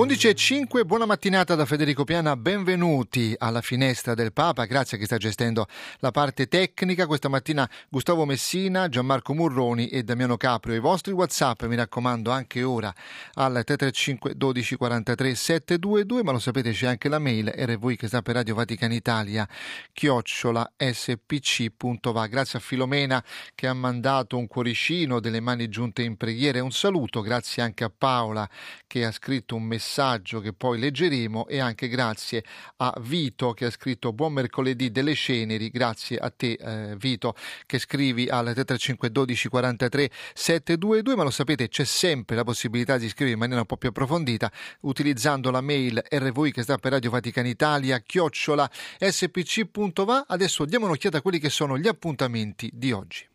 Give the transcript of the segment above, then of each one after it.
11.05, buona mattinata da Federico Piana, benvenuti alla finestra del Papa, grazie a chi sta gestendo la parte tecnica. Questa mattina Gustavo Messina, Gianmarco Murroni e Damiano Caprio. I vostri WhatsApp, mi raccomando, anche ora al 335 12 43 722, ma lo sapete c'è anche la mail rv che sta per Radio Vaticana Italia, chiocciola spc.va. Grazie a Filomena che ha mandato un cuoricino, delle mani giunte in preghiera e un saluto, grazie anche a Paola che ha scritto un messaggio messaggio che poi leggeremo e anche grazie a Vito che ha scritto Buon mercoledì delle ceneri, grazie a te eh, Vito che scrivi al 335 12 43 722, ma lo sapete c'è sempre la possibilità di scrivere in maniera un po' più approfondita utilizzando la mail rvi che sta per Radio Vaticana Italia chiocciola spc.va. Adesso diamo un'occhiata a quelli che sono gli appuntamenti di oggi.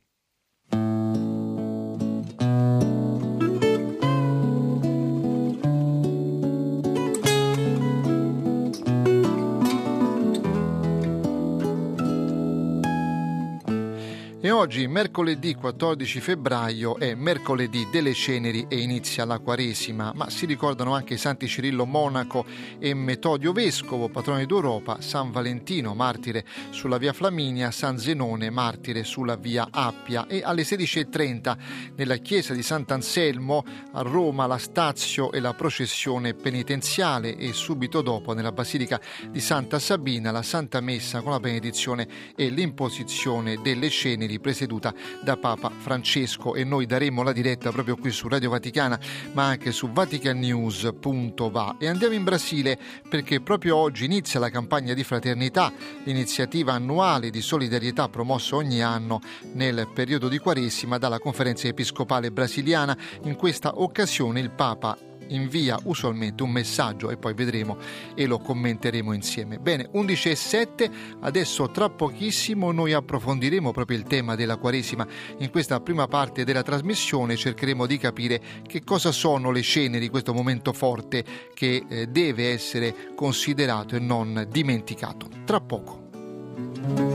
Oggi, mercoledì 14 febbraio, è mercoledì delle ceneri e inizia la Quaresima, ma si ricordano anche Santi Cirillo Monaco e Metodio Vescovo, patroni d'Europa, San Valentino, martire sulla via Flaminia, San Zenone, martire sulla via Appia. E alle 16.30 nella chiesa di Sant'Anselmo a Roma la stazio e la processione penitenziale e subito dopo nella Basilica di Santa Sabina la Santa Messa con la benedizione e l'imposizione delle ceneri presieduta da Papa Francesco e noi daremo la diretta proprio qui su Radio Vaticana ma anche su vaticanews.va e andiamo in Brasile perché proprio oggi inizia la campagna di fraternità, l'iniziativa annuale di solidarietà promossa ogni anno nel periodo di Quaresima dalla Conferenza Episcopale Brasiliana. In questa occasione il Papa invia usualmente un messaggio e poi vedremo e lo commenteremo insieme. Bene, 11 e 7, adesso tra pochissimo noi approfondiremo proprio il tema della Quaresima. In questa prima parte della trasmissione cercheremo di capire che cosa sono le ceneri, questo momento forte che eh, deve essere considerato e non dimenticato. Tra poco.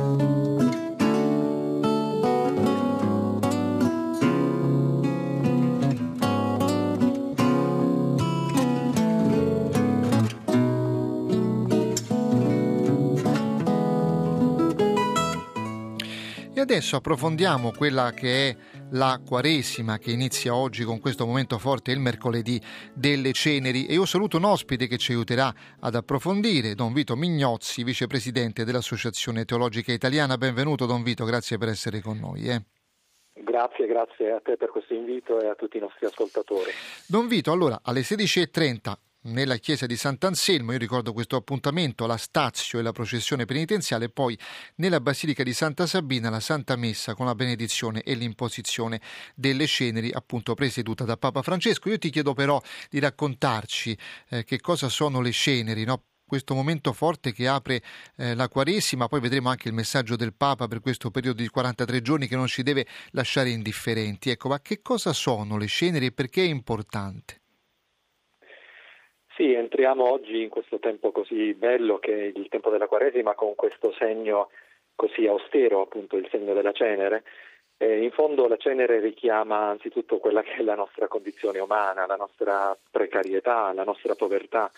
Adesso approfondiamo quella che è la Quaresima che inizia oggi con questo momento forte, il mercoledì delle ceneri e io saluto un ospite che ci aiuterà ad approfondire, Don Vito Mignozzi, vicepresidente dell'Associazione Teologica Italiana. Benvenuto Don Vito, grazie per essere con noi. Eh. Grazie, grazie a te per questo invito e a tutti i nostri ascoltatori. Don Vito, allora alle 16.30 nella chiesa di Sant'Anselmo, io ricordo questo appuntamento, la stazio e la processione penitenziale, poi nella basilica di Santa Sabina la Santa Messa con la benedizione e l'imposizione delle ceneri, appunto presieduta da Papa Francesco. Io ti chiedo però di raccontarci eh, che cosa sono le ceneri, no? questo momento forte che apre eh, la Quaresima, poi vedremo anche il messaggio del Papa per questo periodo di 43 giorni che non ci deve lasciare indifferenti. Ecco, ma che cosa sono le ceneri e perché è importante? Sì, entriamo oggi in questo tempo così bello che è il tempo della Quaresima con questo segno così austero, appunto il segno della cenere. Eh, in fondo la cenere richiama anzitutto quella che è la nostra condizione umana, la nostra precarietà, la nostra povertà,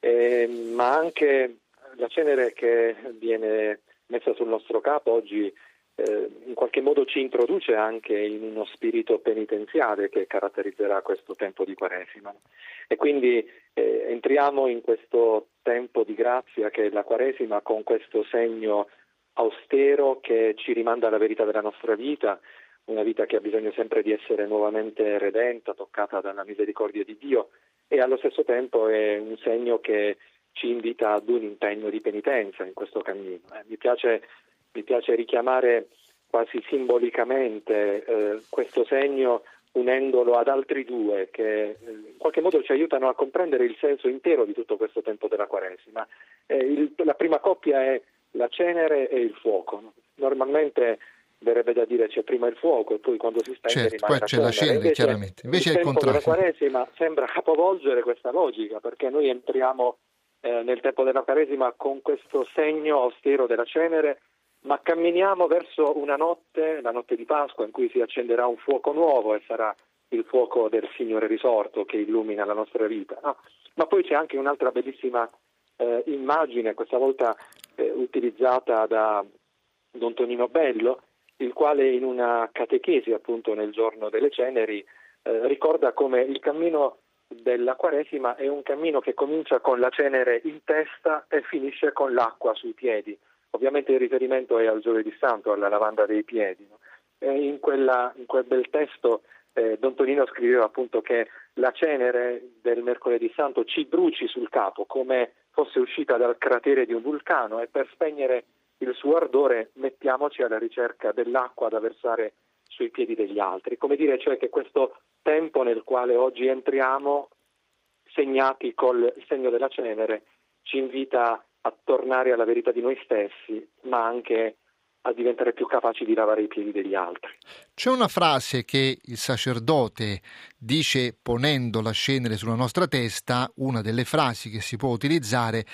eh, ma anche la cenere che viene messa sul nostro capo oggi eh, in qualche modo ci introduce anche in uno spirito penitenziale che caratterizzerà questo tempo di Quaresima. E quindi eh, entriamo in questo tempo di grazia che è la Quaresima con questo segno austero che ci rimanda alla verità della nostra vita, una vita che ha bisogno sempre di essere nuovamente redenta, toccata dalla misericordia di Dio e allo stesso tempo è un segno che ci invita ad un impegno di penitenza in questo cammino. Eh, mi piace mi piace richiamare quasi simbolicamente eh, questo segno unendolo ad altri due che eh, in qualche modo ci aiutano a comprendere il senso intero di tutto questo tempo della Quaresima. Eh, il, la prima coppia è la cenere e il fuoco. Normalmente verrebbe da dire c'è prima il fuoco e poi quando si spegne certo, poi c'è la cenere, Invece, chiaramente. Invece il è il tempo della Quaresima sembra capovolgere questa logica perché noi entriamo eh, nel tempo della Quaresima con questo segno austero della cenere ma camminiamo verso una notte, la notte di Pasqua, in cui si accenderà un fuoco nuovo e sarà il fuoco del Signore risorto che illumina la nostra vita. No? Ma poi c'è anche un'altra bellissima eh, immagine, questa volta eh, utilizzata da Don Tonino Bello, il quale in una catechesi appunto nel giorno delle ceneri eh, ricorda come il cammino della Quaresima è un cammino che comincia con la cenere in testa e finisce con l'acqua sui piedi. Ovviamente il riferimento è al giovedì santo, alla lavanda dei piedi. No? In, quella, in, quel bel testo eh, Don Tonino scriveva appunto che la cenere del mercoledì santo ci bruci sul capo come fosse uscita dal cratere di un vulcano e per spegnere il suo ardore mettiamoci alla ricerca dell'acqua da versare sui piedi degli altri. Come dire cioè che questo tempo nel quale oggi entriamo, segnati col segno della cenere, ci invita a tornare alla verità di noi stessi, ma anche a diventare più capaci di lavare i piedi degli altri. C'è una frase che il sacerdote dice ponendo la cenere sulla nostra testa, una delle frasi che si può utilizzare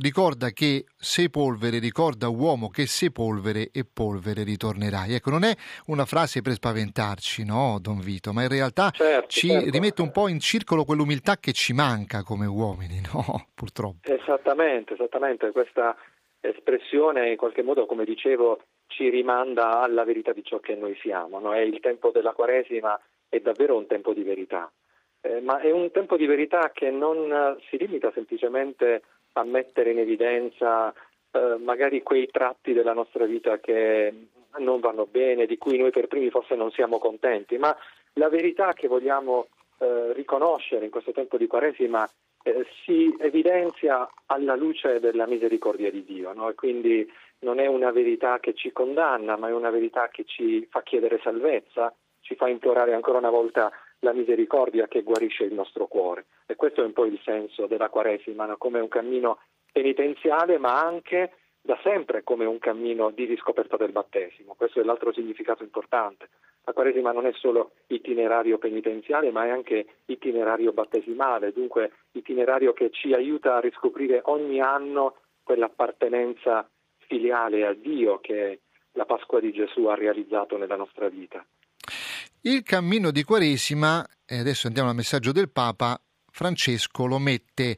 ricorda che sei polvere, ricorda uomo che sei polvere e polvere ritornerai. Ecco, non è una frase per spaventarci, no, Don Vito, ma in realtà certo, ci certo. rimette un po' in circolo quell'umiltà che ci manca come uomini, no? Purtroppo. Esattamente, esattamente. Questa espressione in qualche modo, come dicevo, ci rimanda alla verità di ciò che noi siamo. No? È il tempo della Quaresima è davvero un tempo di verità, eh, ma è un tempo di verità che non si limita semplicemente a mettere in evidenza eh, magari quei tratti della nostra vita che non vanno bene, di cui noi per primi forse non siamo contenti, ma la verità che vogliamo eh, riconoscere in questo tempo di Quaresima eh, si evidenzia alla luce della misericordia di Dio no? e quindi non è una verità che ci condanna, ma è una verità che ci fa chiedere salvezza, ci fa implorare ancora una volta la misericordia che guarisce il nostro cuore. E questo è un po' il senso della Quaresima, come un cammino penitenziale, ma anche da sempre come un cammino di riscoperta del battesimo. Questo è l'altro significato importante. La Quaresima non è solo itinerario penitenziale, ma è anche itinerario battesimale, dunque itinerario che ci aiuta a riscoprire ogni anno quell'appartenenza filiale a Dio che la Pasqua di Gesù ha realizzato nella nostra vita. Il cammino di Quaresima, e adesso andiamo al messaggio del Papa, Francesco lo mette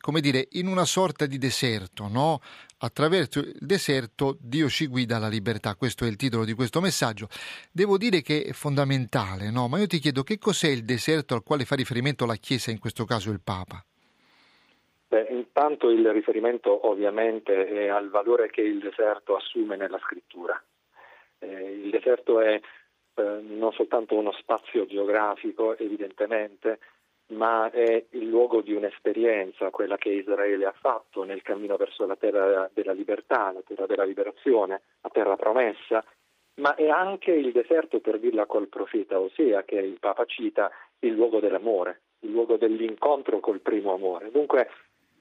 come dire, in una sorta di deserto, no? Attraverso il deserto Dio ci guida alla libertà. Questo è il titolo di questo messaggio. Devo dire che è fondamentale, no? Ma io ti chiedo che cos'è il deserto al quale fa riferimento la Chiesa, in questo caso il Papa? Beh, intanto il riferimento ovviamente è al valore che il deserto assume nella scrittura. Eh, il deserto è eh, non soltanto uno spazio geografico, evidentemente, ma è il luogo di un'esperienza, quella che Israele ha fatto nel cammino verso la terra della libertà, la terra della liberazione, la terra promessa, ma è anche il deserto, per dirla col profeta Osea, che il Papa cita, il luogo dell'amore, il luogo dell'incontro col primo amore. Dunque,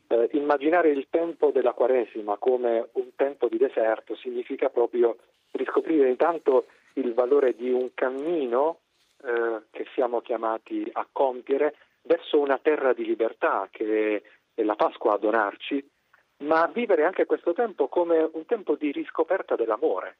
eh, immaginare il tempo della Quaresima come un tempo di deserto significa proprio riscoprire intanto il valore di un cammino eh, che siamo chiamati a compiere verso una terra di libertà che è la Pasqua a donarci, ma vivere anche questo tempo come un tempo di riscoperta dell'amore,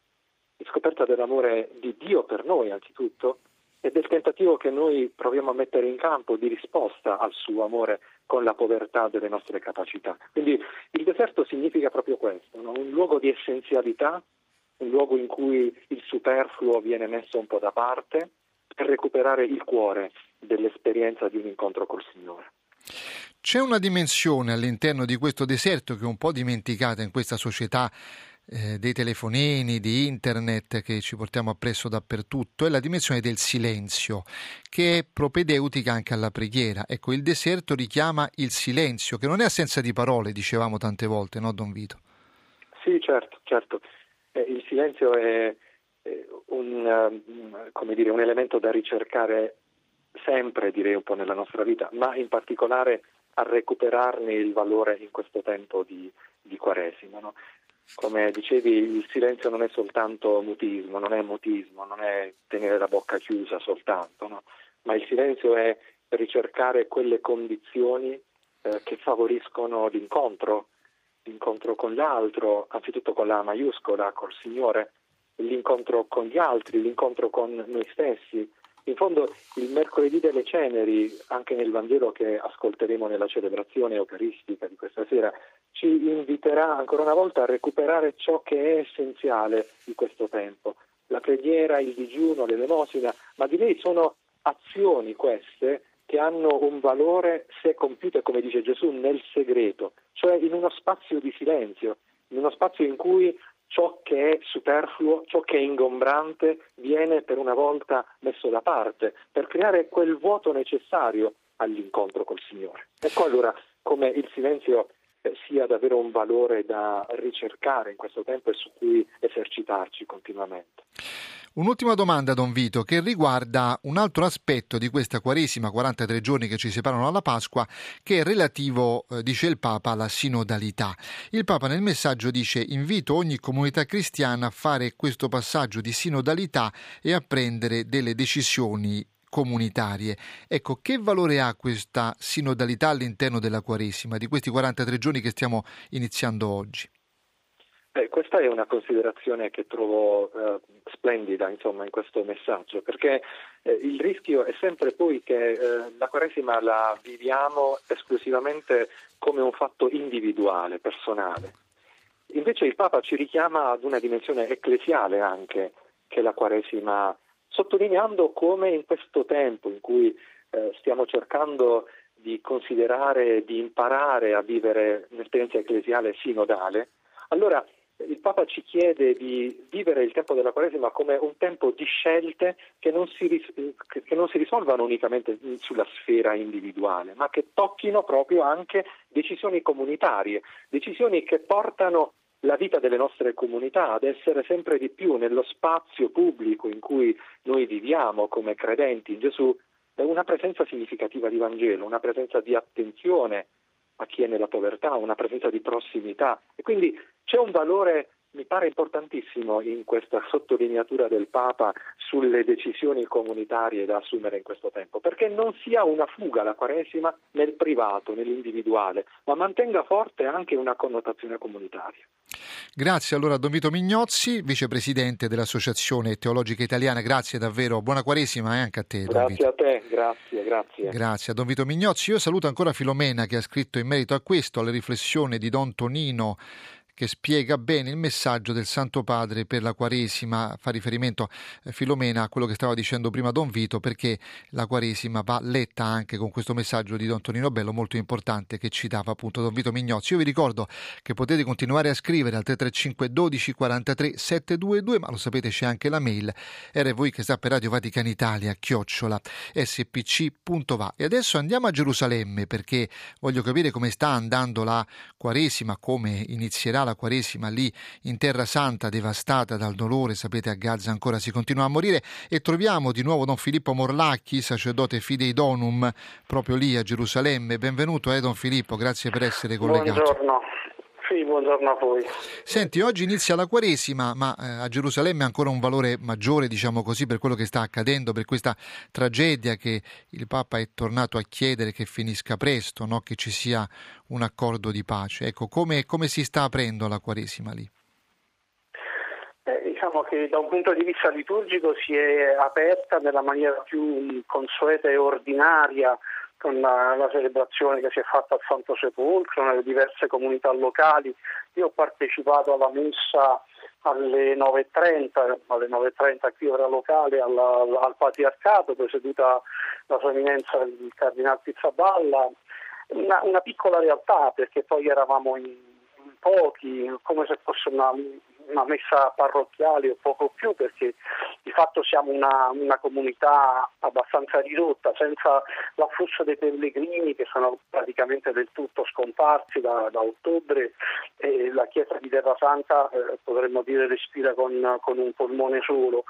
riscoperta dell'amore di Dio per noi anzitutto e del tentativo che noi proviamo a mettere in campo di risposta al suo amore con la povertà delle nostre capacità. Quindi il deserto significa proprio questo, no? un luogo di essenzialità un luogo in cui il superfluo viene messo un po' da parte per recuperare il cuore dell'esperienza di un incontro col Signore. C'è una dimensione all'interno di questo deserto che è un po' dimenticata in questa società eh, dei telefonini, di internet che ci portiamo appresso dappertutto, è la dimensione del silenzio, che è propedeutica anche alla preghiera. Ecco, il deserto richiama il silenzio, che non è assenza di parole, dicevamo tante volte, no Don Vito? Sì, certo, certo. Eh, il silenzio è eh, un, dire, un elemento da ricercare sempre, direi un po' nella nostra vita, ma in particolare a recuperarne il valore in questo tempo di, di Quaresima. No? Come dicevi, il silenzio non è soltanto mutismo, non è mutismo, non è tenere la bocca chiusa soltanto, no? ma il silenzio è ricercare quelle condizioni eh, che favoriscono l'incontro, l'incontro con l'altro, anzitutto con la maiuscola, col Signore, l'incontro con gli altri, l'incontro con noi stessi, in fondo il mercoledì delle ceneri, anche nel Vangelo che ascolteremo nella celebrazione eucaristica di questa sera, ci inviterà ancora una volta a recuperare ciò che è essenziale di questo tempo. La preghiera, il digiuno, l'elemosina, ma di lei sono azioni queste che hanno un valore se compiute, come dice Gesù, nel segreto, cioè in uno spazio di silenzio, in uno spazio in cui ciò che è superfluo, ciò che è ingombrante viene per una volta messo da parte per creare quel vuoto necessario all'incontro col Signore. Ecco allora come il silenzio eh, sia davvero un valore da ricercare in questo tempo e su cui esercitarci continuamente. Un'ultima domanda, Don Vito, che riguarda un altro aspetto di questa Quaresima, 43 giorni che ci separano alla Pasqua, che è relativo, eh, dice il Papa, alla sinodalità. Il Papa nel messaggio dice invito ogni comunità cristiana a fare questo passaggio di sinodalità e a prendere delle decisioni comunitarie. Ecco, che valore ha questa sinodalità all'interno della Quaresima, di questi 43 giorni che stiamo iniziando oggi? Eh, questa è una considerazione che trovo eh, splendida insomma, in questo messaggio, perché eh, il rischio è sempre poi che eh, la Quaresima la viviamo esclusivamente come un fatto individuale, personale. Invece il Papa ci richiama ad una dimensione ecclesiale anche che la Quaresima, sottolineando come in questo tempo in cui eh, stiamo cercando di considerare, di imparare a vivere un'esperienza ecclesiale sinodale, allora il Papa ci chiede di vivere il tempo della Quaresima come un tempo di scelte che non, si, che non si risolvano unicamente sulla sfera individuale, ma che tocchino proprio anche decisioni comunitarie, decisioni che portano la vita delle nostre comunità ad essere sempre di più nello spazio pubblico in cui noi viviamo come credenti. In Gesù, una presenza significativa di Vangelo, una presenza di attenzione a chi è nella povertà, una presenza di prossimità. E quindi c'è un valore mi pare importantissimo in questa sottolineatura del Papa sulle decisioni comunitarie da assumere in questo tempo, perché non sia una fuga la Quaresima nel privato, nell'individuale, ma mantenga forte anche una connotazione comunitaria. Grazie allora a Don Vito Mignozzi, vicepresidente dell'Associazione Teologica Italiana, grazie davvero, buona Quaresima e anche a te. Grazie a te, grazie, grazie. Grazie a Don Vito Mignozzi. Io saluto ancora Filomena che ha scritto in merito a questo, alle riflessioni di Don Tonino che spiega bene il messaggio del Santo Padre per la Quaresima, fa riferimento eh, Filomena a quello che stava dicendo prima Don Vito, perché la Quaresima va letta anche con questo messaggio di Don Tonino Bello molto importante che citava appunto Don Vito Mignozzi. Io vi ricordo che potete continuare a scrivere al 335 12 43 722, ma lo sapete c'è anche la mail rvoi che sta per Radio Vaticana Italia, chiocciola spc.va. E adesso andiamo a Gerusalemme perché voglio capire come sta andando la Quaresima, come inizierà la Quaresima lì in Terra Santa devastata dal dolore, sapete a Gaza ancora si continua a morire e troviamo di nuovo Don Filippo Morlacchi, sacerdote Fidei Donum, proprio lì a Gerusalemme. Benvenuto eh Don Filippo, grazie per essere collegato. Buongiorno. Sì, buongiorno a voi. Senti, oggi inizia la Quaresima, ma eh, a Gerusalemme ha ancora un valore maggiore, diciamo così, per quello che sta accadendo, per questa tragedia che il Papa è tornato a chiedere che finisca presto, no? che ci sia un accordo di pace. Ecco, come, come si sta aprendo la Quaresima lì? Eh, diciamo che da un punto di vista liturgico si è aperta nella maniera più consueta e ordinaria con la, celebrazione che si è fatta al Santo Sepolcro, nelle diverse comunità locali. Io ho partecipato alla messa alle 9.30, alle 9.30 qui ora locale al, al Patriarcato, presieduta la sua eminenza il Cardinale Pizzaballa, una, una, piccola realtà perché poi eravamo in, in pochi, come se fosse una, una messa parrocchiale o poco più perché di fatto siamo una, una comunità abbastanza ridotta senza l'afflusso dei pellegrini che sono praticamente del tutto scomparsi da, da ottobre la chiesa di Terra Santa eh, potremmo dire respira con, con un polmone solo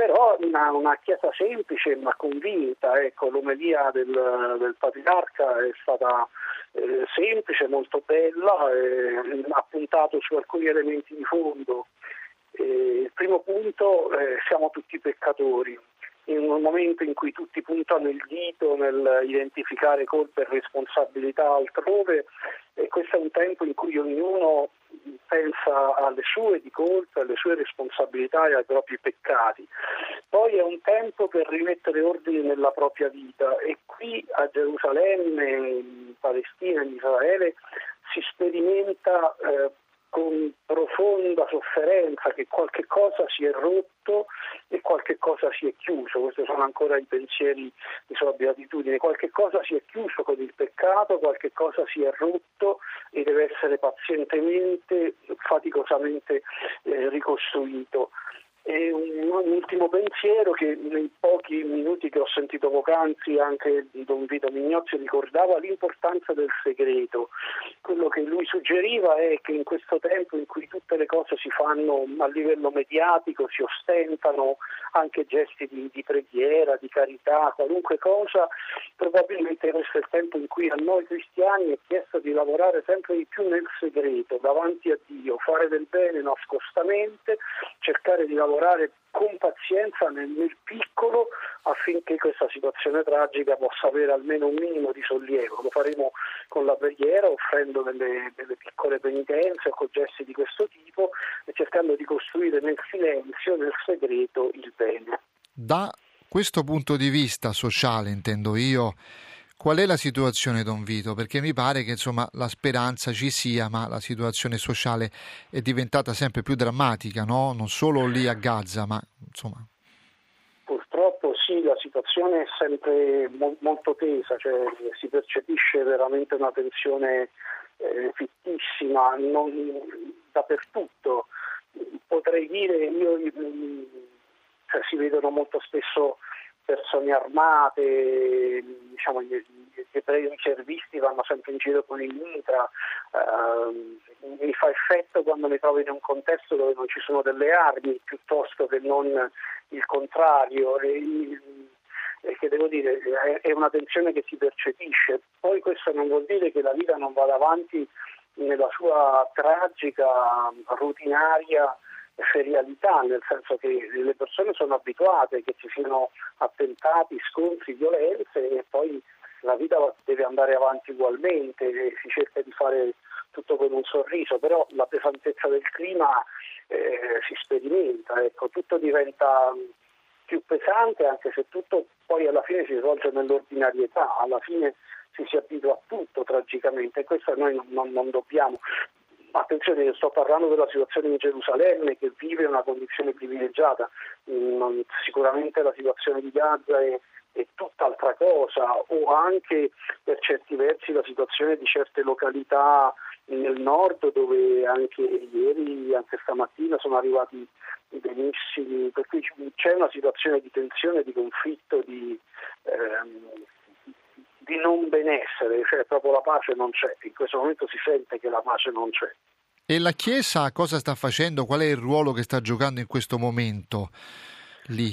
però una, una, chiesa semplice ma convinta, ecco, l'omelia del, del patriarca è stata eh, semplice, molto bella, eh, ha puntato su alcuni elementi di fondo. Eh, il primo punto, eh, siamo tutti peccatori, in un momento in cui tutti puntano il dito nel identificare colpe e responsabilità altrove e questo è un tempo in cui ognuno pensa alle sue di colpe, alle sue responsabilità e ai propri peccati. Poi è un tempo per rimettere ordine nella propria vita e qui a Gerusalemme, in Palestina, in Israele si sperimenta eh, con profonda sofferenza che qualche cosa si è rotto e qualche cosa si è chiuso, questi sono ancora i pensieri di sua beatitudine, qualche cosa si è chiuso con il peccato, qualche cosa si è rotto e deve essere pazientemente, faticosamente eh, ricostruito. E un, un, ultimo pensiero che nei pochi minuti che ho sentito poc'anzi anche di Don Vito Mignozzi ricordava l'importanza del segreto. Quello che lui suggeriva è che in questo tempo in cui tutte le cose si fanno a livello mediatico, si ostentano anche gesti di, di preghiera, di carità, qualunque cosa, probabilmente questo è il tempo in cui a noi cristiani è chiesto di lavorare sempre di più nel segreto, davanti a Dio, fare del bene nascostamente, cercare di lavorare lavorare con pazienza nel, nel, piccolo affinché questa situazione tragica possa avere almeno un minimo di sollievo. Lo faremo con la preghiera, offrendo delle, delle piccole penitenze o con gesti di questo tipo e cercando di costruire nel silenzio, nel segreto, il bene. Da questo punto di vista sociale, intendo io, Qual è la situazione, Don Vito? Perché mi pare che insomma, la speranza ci sia, ma la situazione sociale è diventata sempre più drammatica, no? non solo lì a Gaza, ma insomma. Purtroppo sì, la situazione è sempre mo- molto tesa, cioè si percepisce veramente una tensione eh, fittissima non, dappertutto. Potrei dire, io, cioè, si vedono molto spesso persone armate, diciamo, gli, ebrei riservisti vanno sempre in giro con il mitra, uh, mi fa effetto quando mi trovo in un contesto dove non ci sono delle armi piuttosto che non il contrario. E, e che devo dire è una tensione che si percepisce. Poi questo non vuol dire che la vita non vada avanti nella sua tragica, rutinaria serialità, nel senso che le persone sono abituate che ci siano attentati, scontri, violenze e poi la vita deve andare avanti ugualmente si cerca di fare tutto con un sorriso, però la pesantezza del clima eh, si sperimenta, ecco, tutto diventa più pesante anche se tutto poi alla fine si svolge nell'ordinarietà, alla fine ci si abitua a tutto tragicamente e questo noi non, non, non dobbiamo attenzione, io sto parlando della situazione in Gerusalemme che vive una condizione privilegiata, mm, sicuramente la situazione di Gaza è, è tutt'altra cosa o anche per certi versi la situazione di certe località nel nord dove anche ieri, anche stamattina sono arrivati benissimi, per cui c'è una situazione di tensione, di conflitto, di, ehm, di non benessere, cioè proprio la pace non c'è, in questo momento si sente che la pace non c'è. E la Chiesa cosa sta facendo? Qual è il ruolo che sta giocando in questo momento lì?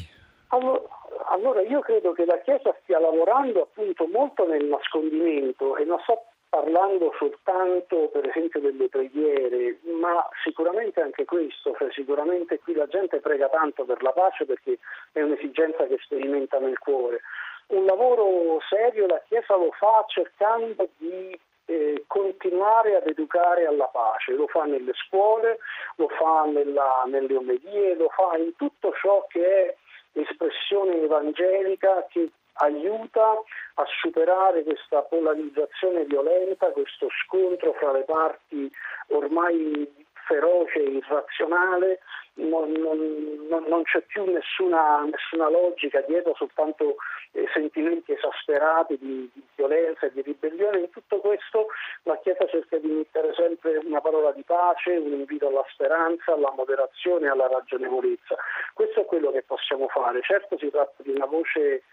Allora, io credo che la Chiesa stia lavorando appunto molto nel nascondimento e non sto parlando soltanto per esempio delle preghiere, ma sicuramente anche questo, cioè sicuramente qui la gente prega tanto per la pace perché è un'esigenza che sperimenta nel cuore un lavoro serio la Chiesa lo fa cercando di eh, continuare ad educare alla pace, lo fa nelle scuole, lo fa nella, nelle omelie, lo fa in tutto ciò che è espressione evangelica che aiuta a superare questa polarizzazione violenta, questo scontro fra le parti ormai feroce irrazionale, non, non, non c'è più nessuna, nessuna, logica dietro, soltanto eh, sentimenti esasperati di, di, violenza e di ribellione. In tutto questo la Chiesa cerca di mettere sempre una parola di pace, un invito alla speranza, alla moderazione e alla ragionevolezza. Questo è quello che possiamo fare. Certo si tratta di una voce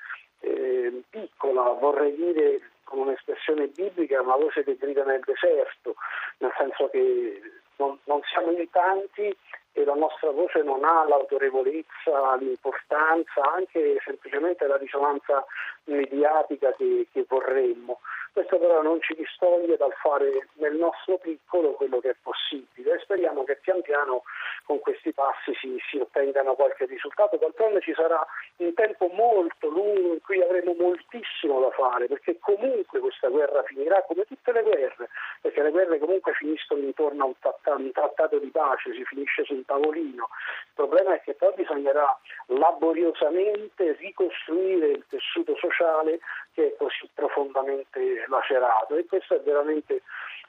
eh, piccola, vorrei dire con un'espressione biblica, una voce che grida nel deserto, nel senso che non, non siamo in tanti e la nostra voce non ha l'autorevolezza, l'importanza, anche semplicemente la risonanza mediatica che, che vorremmo. Questo però non ci distoglie dal fare nel nostro piccolo quello che è possibile e speriamo che pian piano con questi passi si, si ottengano qualche risultato. D'altronde ci sarà un tempo molto lungo in cui avremo moltissimo da fare perché comunque questa guerra finirà come tutte le guerre, perché le guerre comunque finiscono intorno a un trattato, di pace, si finisce sul tavolino. Il problema è che poi bisognerà laboriosamente ricostruire il tessuto sociale che è così profondamente lacerato e questo è veramente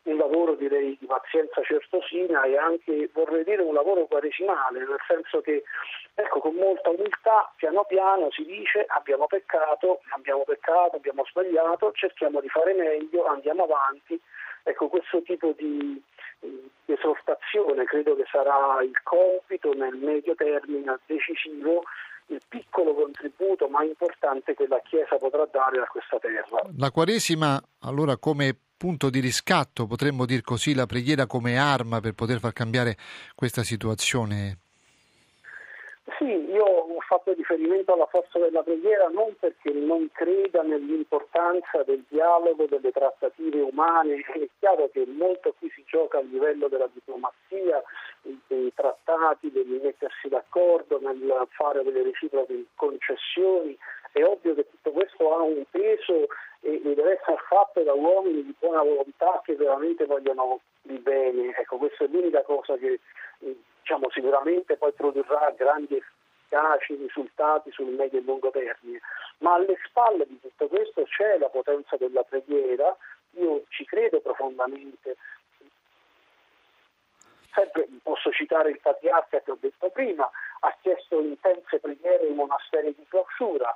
un lavoro direi di pazienza certosina e anche vorrei dire un lavoro quaresimale, nel senso che ecco, con molta umiltà piano piano si dice abbiamo peccato, abbiamo peccato, abbiamo sbagliato, cerchiamo di fare meglio, andiamo avanti. Ecco, questo tipo di, di esortazione credo che sarà il compito nel medio termine decisivo il piccolo contributo ma importante che la Chiesa potrà dare a questa terra. La Quaresima allora come punto di riscatto, potremmo dire così, la preghiera come arma per poter far cambiare questa situazione? Sì, fatto riferimento alla forza della preghiera non perché non creda nell'importanza del dialogo, delle trattative umane, è chiaro che molto qui si gioca a livello della diplomazia, dei trattati, del mettersi d'accordo, nel fare delle reciproche concessioni, è ovvio che tutto questo ha un peso e, deve essere fatto da uomini di buona volontà che veramente vogliono il bene. Ecco, questa è l'unica cosa che diciamo, sicuramente poi produrrà grandi efficaci risultati sul medio e lungo termine. Ma alle spalle di tutto questo c'è la potenza della preghiera, io ci credo profondamente. Sempre posso citare il patriarca che ho detto prima, ha chiesto intense preghiere in monasteri di clausura,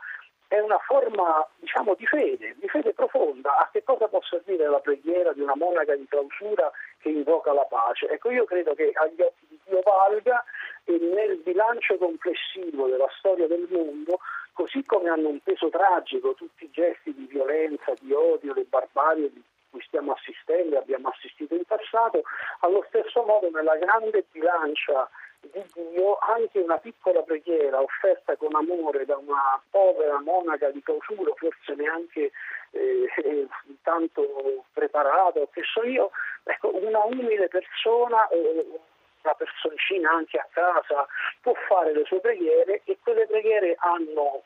è una forma diciamo, di fede, di fede profonda. A che cosa può servire la preghiera di una monaca di clausura che invoca la pace? Ecco, io credo che agli occhi di Dio valga e nel bilancio complessivo della storia del mondo, così come hanno un peso tragico tutti i gesti di violenza, di odio, le barbarie di cui stiamo assistendo e abbiamo assistito in passato, allo stesso modo nella grande bilancia di Dio anche una piccola preghiera offerta con amore da una povera monaca di clausura, forse neanche eh, tanto preparata, che so io, ecco, una umile persona o una personcina anche a casa può fare le sue preghiere e quelle preghiere hanno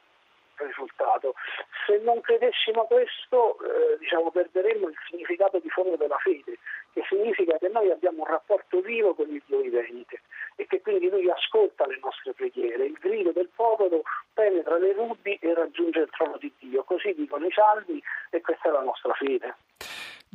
risultato. Se non credessimo questo, eh, diciamo, perderemmo il significato di fondo della fede, che significa che noi abbiamo un rapporto vivo con il Dio vivente e che quindi lui ascolta le nostre preghiere. Il grido del popolo penetra le rubi e raggiunge il trono di Dio. Così dicono i salvi e questa è la nostra fede.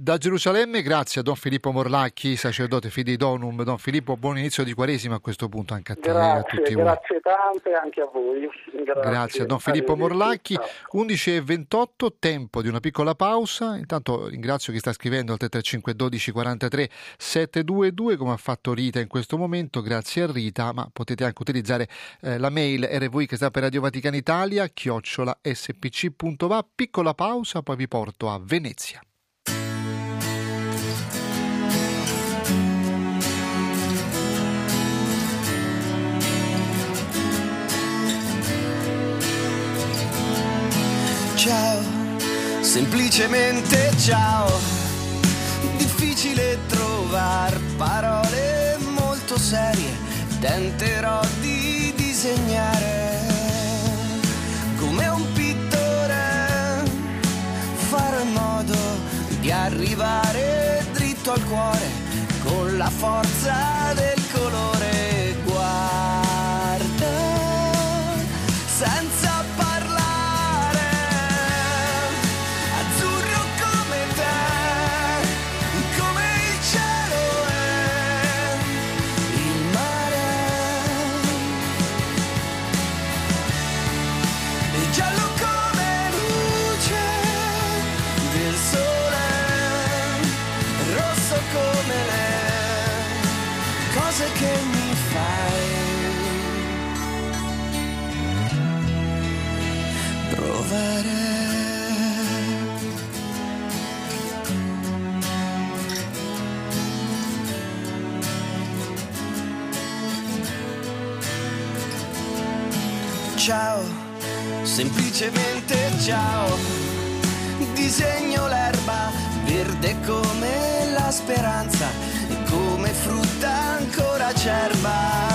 Da Gerusalemme, grazie a Don Filippo Morlacchi, sacerdote fidei donum. Don Filippo, buon inizio di Quaresima a questo punto anche a te grazie, e a tutti voi. Grazie tante anche a voi. Grazie, grazie a Don Filippo Morlacchi. 11.28, tempo di una piccola pausa. Intanto ringrazio chi sta scrivendo al 335 12 43 722 come ha fatto Rita in questo momento. Grazie a Rita, ma potete anche utilizzare eh, la mail rv che sta per Radio Vaticana Italia, chiocciola spc.va. Piccola pausa, poi vi porto a Venezia. ciao, semplicemente ciao. Difficile trovare parole serie, tenterò di disegnare come un pittore, farò in modo di arrivare dritto al cuore con la forza del provare. Ciao, semplicemente ciao, disegno l'erba verde come la speranza, e come frutta ancora acerba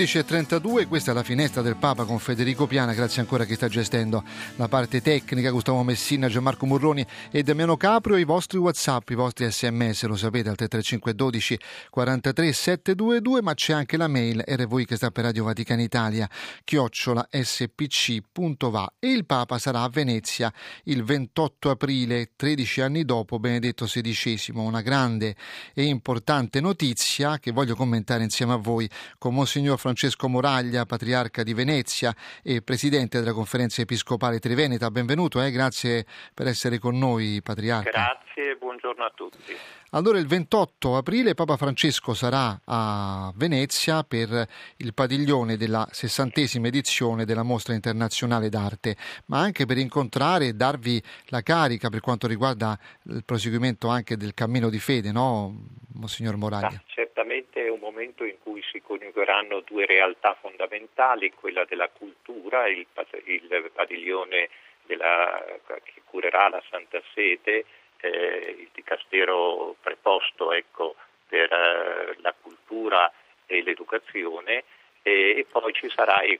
11.32, questa è la finestra del Papa con Federico Piana, grazie ancora a chi sta gestendo. La parte tecnica, Gustavo Messina, Gianmarco Murroni e Damiano Caprio, i vostri Whatsapp, i vostri sms, lo sapete, al 335 12 43 722, ma c'è anche la mail RVI che sta per Radio Vaticana Italia, chiocciola spc.va e il Papa sarà a Venezia il 28 aprile, 13 anni dopo Benedetto XVI, una grande e importante notizia che voglio commentare insieme a voi con Monsignor Francesco Moraglia, patriarca di Venezia e presidente della conferenza episcopale triveneta. Benvenuto, eh? grazie per essere con noi, patriarca. Grazie e buongiorno a tutti. Allora il 28 aprile Papa Francesco sarà a Venezia per il padiglione della sessantesima edizione della Mostra Internazionale d'Arte, ma anche per incontrare e darvi la carica per quanto riguarda il proseguimento anche del cammino di fede, no, Monsignor Moraglia? Ah, certamente è un momento in cui si coniugheranno due realtà fondamentali, quella della cultura, il, il padiglione della, che curerà la Santa Sede, eh, il dicastero preposto ecco, per eh, la cultura e l'educazione e, e poi ci sarà il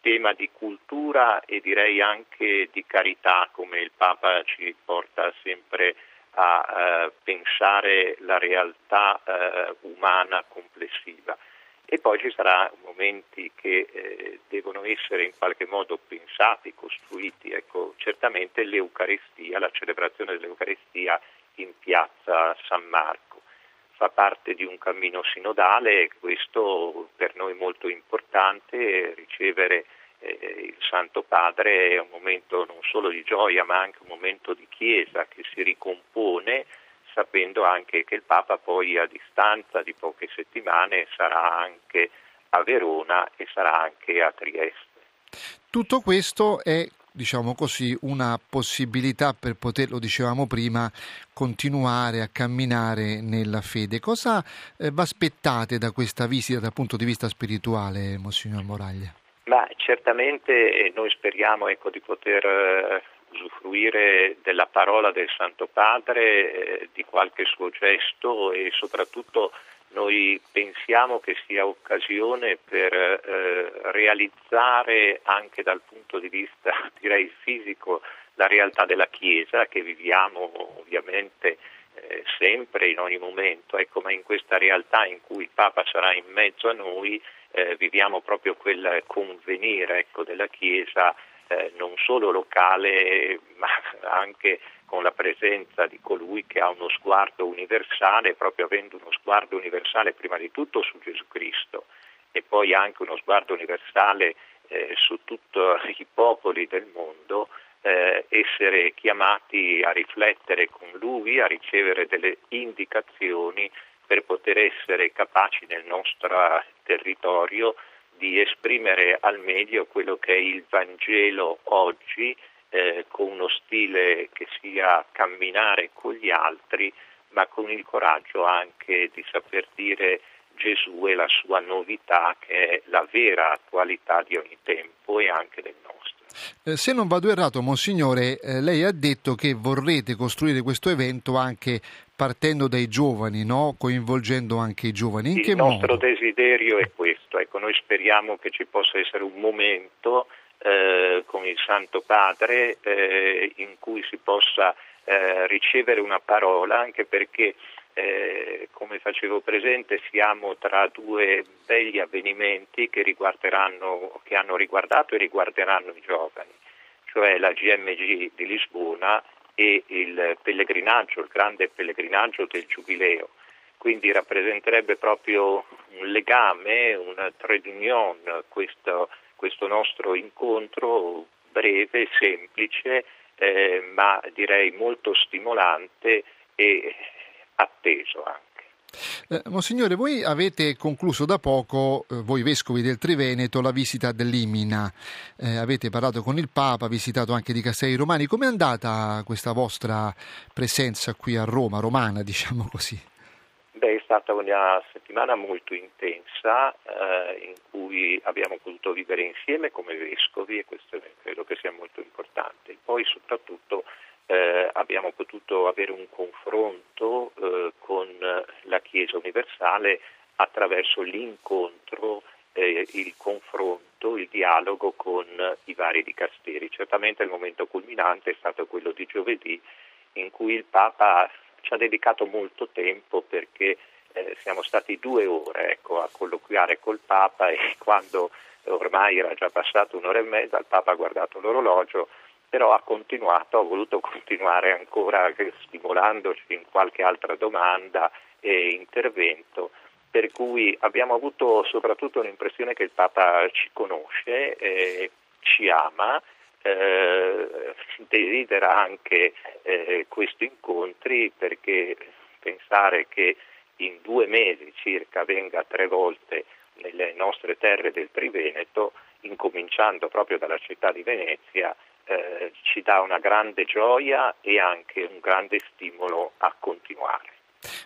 tema di cultura e direi anche di carità come il Papa ci porta sempre a eh, pensare la realtà eh, umana complessiva. E poi ci saranno momenti che eh, devono essere in qualche modo pensati, costruiti. Ecco, certamente l'Eucaristia, la celebrazione dell'Eucaristia in piazza San Marco. Fa parte di un cammino sinodale e questo per noi molto importante, ricevere eh, il Santo Padre è un momento non solo di gioia ma anche un momento di Chiesa che si ricompone sapendo anche che il Papa poi a distanza di poche settimane sarà anche a Verona e sarà anche a Trieste. Tutto questo è diciamo così, una possibilità per poter, lo dicevamo prima, continuare a camminare nella fede. Cosa eh, vi aspettate da questa visita dal punto di vista spirituale, Monsignor Moraglia? Ma certamente noi speriamo ecco, di poter eh, usufruire della parola del Santo Padre, eh, di qualche suo gesto e soprattutto noi pensiamo che sia occasione per eh, realizzare anche dal punto di vista direi fisico la realtà della Chiesa che viviamo ovviamente eh, sempre, in ogni momento, ecco, ma in questa realtà in cui il Papa sarà in mezzo a noi eh, viviamo proprio quel convenire ecco, della Chiesa eh, non solo locale ma anche con la presenza di colui che ha uno sguardo universale, proprio avendo uno sguardo universale prima di tutto su Gesù Cristo e poi anche uno sguardo universale eh, su tutti i popoli del mondo, eh, essere chiamati a riflettere con lui, a ricevere delle indicazioni per poter essere capaci nel nostro territorio di esprimere al meglio quello che è il Vangelo oggi eh, con uno stile che sia camminare con gli altri, ma con il coraggio anche di saper dire Gesù e la sua novità che è la vera attualità di ogni tempo e anche del nostro. Eh, se non vado errato, Monsignore, eh, lei ha detto che vorrete costruire questo evento anche partendo dai giovani, no? coinvolgendo anche i giovani. In il che nostro modo? desiderio è questo, ecco, noi speriamo che ci possa essere un momento eh, con il Santo Padre eh, in cui si possa eh, ricevere una parola, anche perché eh, come facevo presente siamo tra due begli avvenimenti che, che hanno riguardato e riguarderanno i giovani, cioè la GMG di Lisbona e il pellegrinaggio, il grande pellegrinaggio del Giubileo. Quindi rappresenterebbe proprio un legame, una trade union, questo, questo nostro incontro breve, semplice, eh, ma direi molto stimolante e atteso anche. Eh, Monsignore, voi avete concluso da poco, eh, voi vescovi del Triveneto, la visita dell'Imina. Eh, avete parlato con il Papa, visitato anche di Castelli Romani. Com'è andata questa vostra presenza qui a Roma, romana, diciamo così? Beh, è stata una settimana molto intensa eh, in cui abbiamo potuto vivere insieme come vescovi e questo credo che sia molto importante. Poi soprattutto abbiamo potuto avere un confronto eh, con la Chiesa universale attraverso l'incontro, eh, il confronto, il dialogo con i vari dicasteri. Certamente il momento culminante è stato quello di giovedì in cui il Papa ci ha dedicato molto tempo perché eh, siamo stati due ore ecco, a colloquiare col Papa e quando ormai era già passato un'ora e mezza il Papa ha guardato l'orologio però ha continuato, ha voluto continuare ancora stimolandoci in qualche altra domanda e intervento, per cui abbiamo avuto soprattutto l'impressione che il Papa ci conosce, eh, ci ama, eh, desidera anche eh, questi incontri perché pensare che in due mesi circa venga tre volte nelle nostre terre del Triveneto, incominciando proprio dalla città di Venezia, eh, ci dà una grande gioia e anche un grande stimolo a continuare.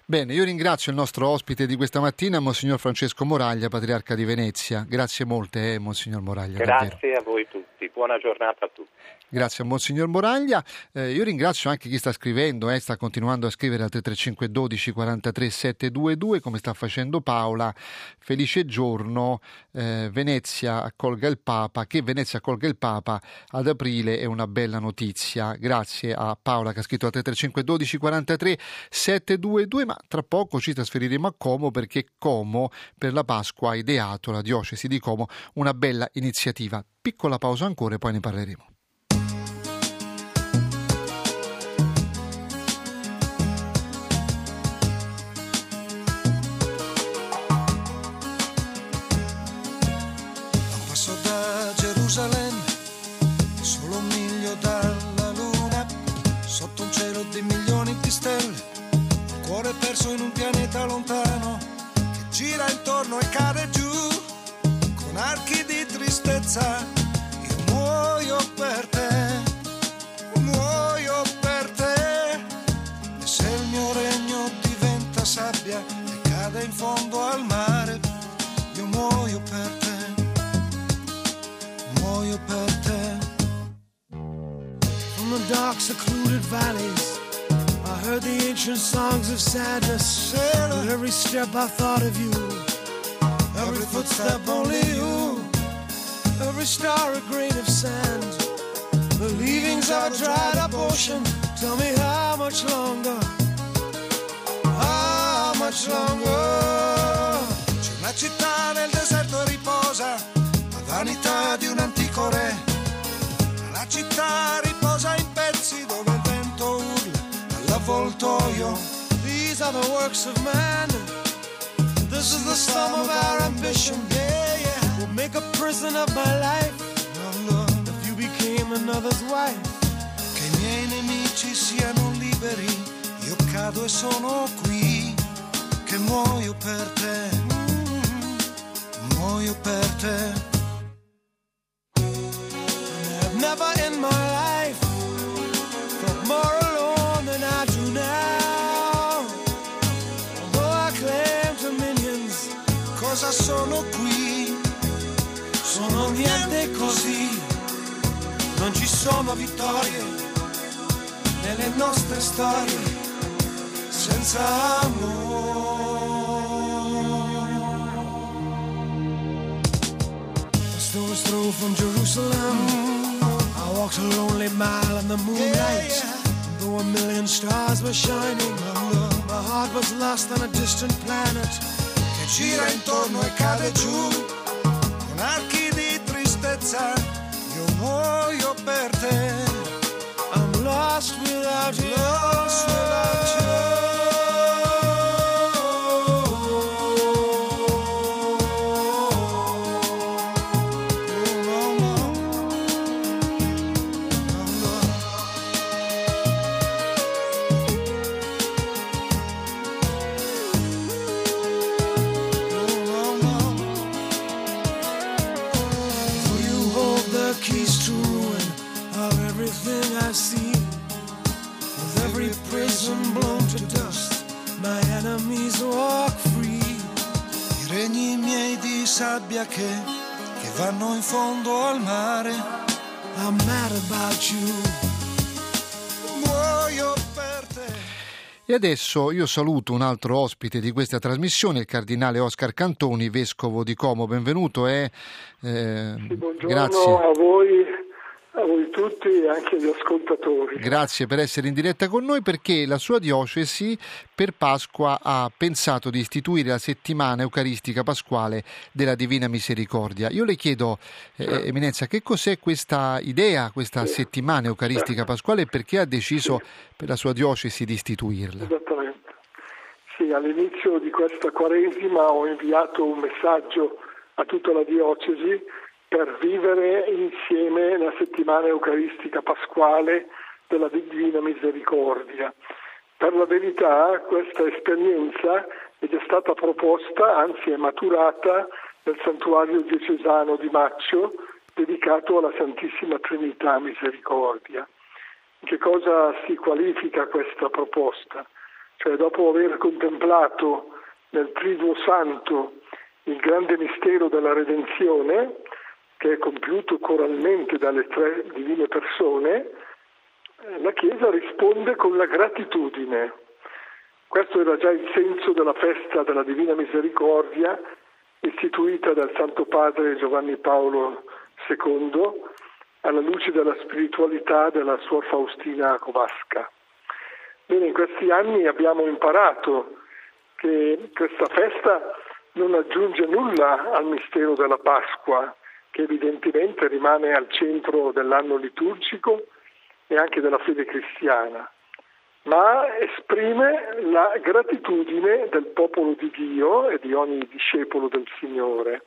Bene, io ringrazio il nostro ospite di questa mattina, Monsignor Francesco Moraglia, Patriarca di Venezia. Grazie molte, eh, Monsignor Moraglia. Grazie davvero. a voi tutti, buona giornata a tutti. Grazie a Monsignor Moraglia. Eh, io ringrazio anche chi sta scrivendo, eh, sta continuando a scrivere al 335 12 43 722 come sta facendo Paola. Felice giorno, eh, Venezia accolga il Papa, che Venezia accolga il Papa ad aprile è una bella notizia. Grazie a Paola che ha scritto al 335 12 43 722, ma tra poco ci trasferiremo a Como perché Como per la Pasqua ha ideato la diocesi di Como una bella iniziativa. Piccola pausa ancora e poi ne parleremo. Secluded valleys, I heard the ancient songs of sadness. With every step I thought of you, every footstep only you, every star a grain of sand. The leavings of a dried up ocean. Tell me how much longer How much longer. All'avvoltoio. These are the works of man. This is the sum of our ambition. Yeah, yeah. We'll make a prison of my life. If you became another's wife. Che i miei nemici siano liberi. Io cado e sono qui. Che muoio per te. Mm, muoio per te. I've never in my life felt more Non ci sono vittorie nelle nostre storie senza amore. A stone's throw from Jerusalem. I walked a lonely mile in the moonlight. Though a million stars were shining, my heart was lost on a distant planet che gira intorno e cade giù con archi di tristezza. Io muoio per te. I'm lost without you. Lost without E adesso io saluto un altro ospite di questa trasmissione, il cardinale Oscar Cantoni, vescovo di Como. Benvenuto e eh, Sì, buongiorno grazie. a voi, a voi tutti e anche agli ascoltatori. Grazie per essere in diretta con noi perché la sua diocesi per Pasqua ha pensato di istituire la settimana eucaristica pasquale della Divina Misericordia. Io le chiedo, eh, Eminenza, che cos'è questa idea, questa settimana eucaristica pasquale e perché ha deciso per la sua diocesi di istituirla? Esattamente. Sì, all'inizio di questa Quaresima ho inviato un messaggio a tutta la diocesi per vivere insieme la settimana eucaristica pasquale della Divina Misericordia. Per la verità questa esperienza è già stata proposta, anzi è maturata nel santuario diocesano di Maccio dedicato alla Santissima Trinità Misericordia. In che cosa si qualifica questa proposta? Cioè dopo aver contemplato nel Triduo Santo il grande mistero della redenzione, che è compiuto coralmente dalle tre divine persone, eh, la Chiesa risponde con la gratitudine. Questo era già il senso della festa della Divina Misericordia istituita dal Santo Padre Giovanni Paolo II alla luce della spiritualità della Suor Faustina Kowalska. Bene, in questi anni abbiamo imparato che questa festa non aggiunge nulla al mistero della Pasqua, che evidentemente rimane al centro dell'anno liturgico e anche della fede cristiana, ma esprime la gratitudine del popolo di Dio e di ogni discepolo del Signore.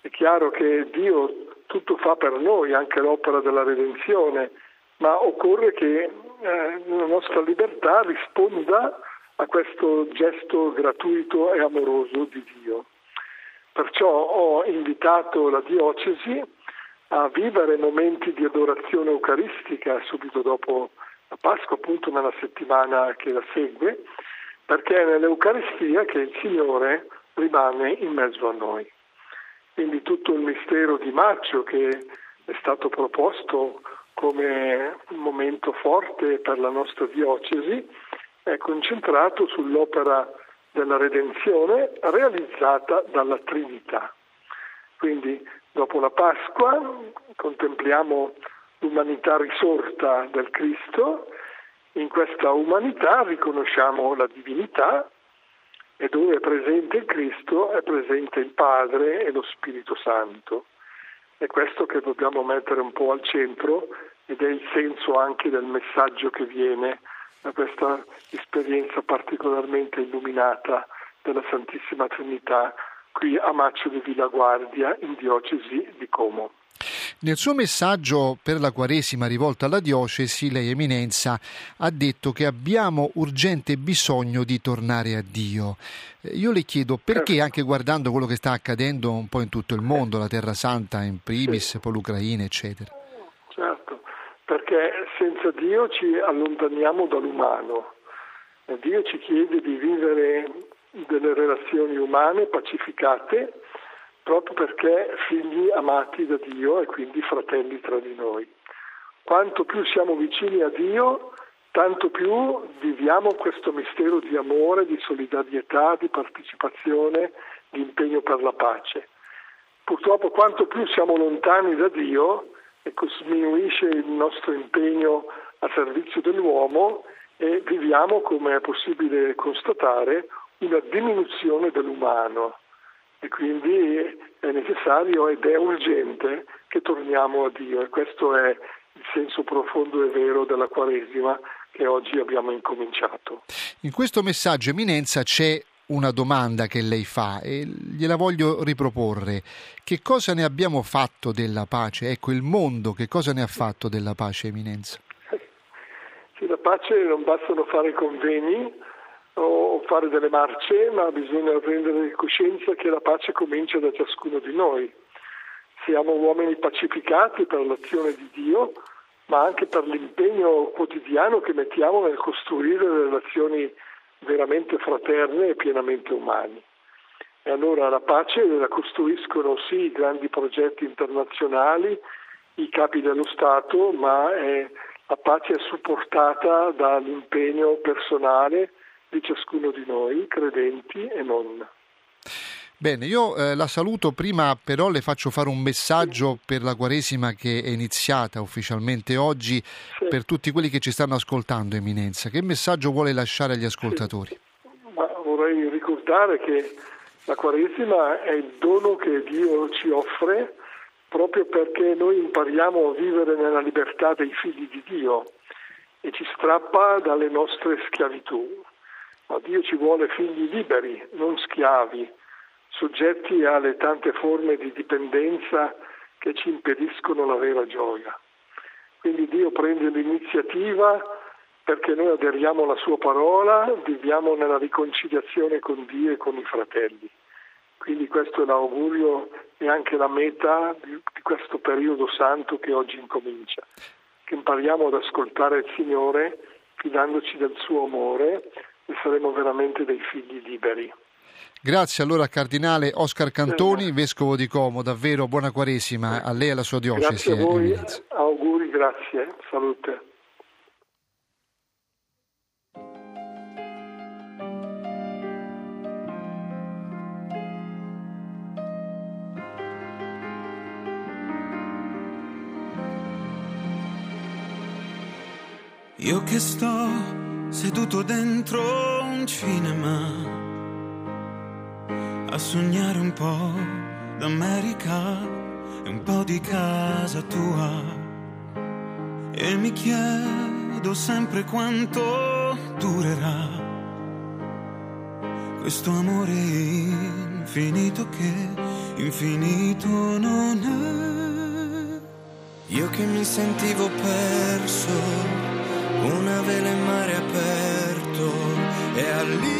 È chiaro che Dio tutto fa per noi, anche l'opera della redenzione, ma occorre che eh, la nostra libertà risponda a questo gesto gratuito e amoroso di Dio. Perciò ho invitato la diocesi a vivere momenti di adorazione eucaristica subito dopo la Pasqua, appunto nella settimana che la segue, perché è nell'Eucaristia che il Signore rimane in mezzo a noi. Quindi tutto il mistero di Maccio che è stato proposto come un momento forte per la nostra diocesi è concentrato sull'opera della redenzione realizzata dalla Trinità. Quindi dopo la Pasqua contempliamo l'umanità risorta del Cristo, in questa umanità riconosciamo la divinità e dove è presente il Cristo è presente il Padre e lo Spirito Santo. È questo che dobbiamo mettere un po' al centro ed è il senso anche del messaggio che viene da questa esperienza particolarmente illuminata della Santissima Trinità qui a Maccio di Villa Guardia in diocesi di Como. Nel suo messaggio per la Quaresima rivolto alla diocesi, lei Eminenza ha detto che abbiamo urgente bisogno di tornare a Dio. Eh, io le chiedo perché, certo. anche guardando quello che sta accadendo un po' in tutto il mondo, la Terra Santa in primis, poi l'Ucraina, eccetera. Perché senza Dio ci allontaniamo dall'umano. Dio ci chiede di vivere delle relazioni umane pacificate proprio perché figli amati da Dio e quindi fratelli tra di noi. Quanto più siamo vicini a Dio, tanto più viviamo questo mistero di amore, di solidarietà, di partecipazione, di impegno per la pace. Purtroppo quanto più siamo lontani da Dio, ecco, sminuisce il nostro impegno a servizio dell'uomo e viviamo, come è possibile constatare, una diminuzione dell'umano e quindi è necessario ed è urgente che torniamo a Dio e questo è il senso profondo e vero della Quaresima che oggi abbiamo incominciato. In questo messaggio, Eminenza, c'è una domanda che lei fa e gliela voglio riproporre. Che cosa ne abbiamo fatto della pace? Ecco, il mondo che cosa ne ha fatto della pace, Eminenza? Sì, la pace non bastano fare convegni, o fare delle marce, ma bisogna prendere coscienza che la pace comincia da ciascuno di noi. Siamo uomini pacificati per l'azione di Dio, ma anche per l'impegno quotidiano che mettiamo nel costruire relazioni veramente fraterne e pienamente umane. E allora la pace la costruiscono sì i grandi progetti internazionali, i capi dello Stato, ma è, la pace è supportata dall'impegno personale di ciascuno di noi, credenti e non. Bene, io eh, la saluto, prima però le faccio fare un messaggio per la Quaresima che è iniziata ufficialmente oggi sì. per tutti quelli che ci stanno ascoltando, Eminenza. Che messaggio vuole lasciare agli ascoltatori? Sì. vorrei ricordare che la Quaresima è il dono che Dio ci offre proprio perché noi impariamo a vivere nella libertà dei figli di Dio e ci strappa dalle nostre schiavitù ma Dio ci vuole figli liberi, non schiavi, soggetti alle tante forme di dipendenza che ci impediscono la vera gioia. Quindi Dio prende l'iniziativa perché noi aderiamo alla sua parola, viviamo nella riconciliazione con Dio e con i fratelli. Quindi questo è l'augurio e anche la meta di questo periodo santo che oggi incomincia, che impariamo ad ascoltare il Signore fidandoci del suo amore e saremo veramente dei figli liberi. Grazie allora Cardinale Oscar Cantoni, eh, Vescovo di Como, davvero buona Quaresima a lei e alla sua diocesi. Grazie a voi, auguri, grazie, salute. Io che sto seduto dentro un cinema sognare un po' d'America e un po' di casa tua. E mi chiedo sempre quanto durerà questo amore infinito che infinito non è. Io che mi sentivo perso una vela in mare aperto e all'inizio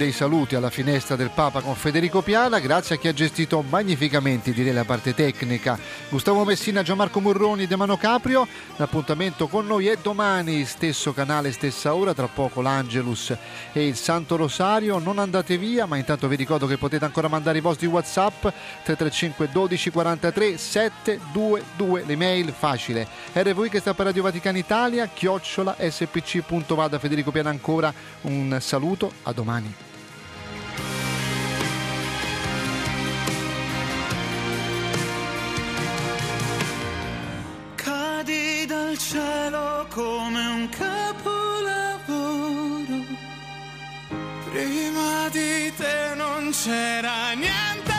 dei saluti alla finestra del Papa con Federico Piana, grazie a chi ha gestito magnificamente direi la parte tecnica. Gustavo Messina, Gianmarco Murroni, De Mano Caprio. L'appuntamento con noi è domani, stesso canale, stessa ora, tra poco l'Angelus e il Santo Rosario. Non andate via, ma intanto vi ricordo che potete ancora mandare i vostri WhatsApp 335 12 43 722, l'email facile. RVI che sta per Radio Vaticana Italia, chiocciola spc.va Federico Piana ancora un saluto a domani. Dal cielo come un capolavoro. Prima di te non c'era niente.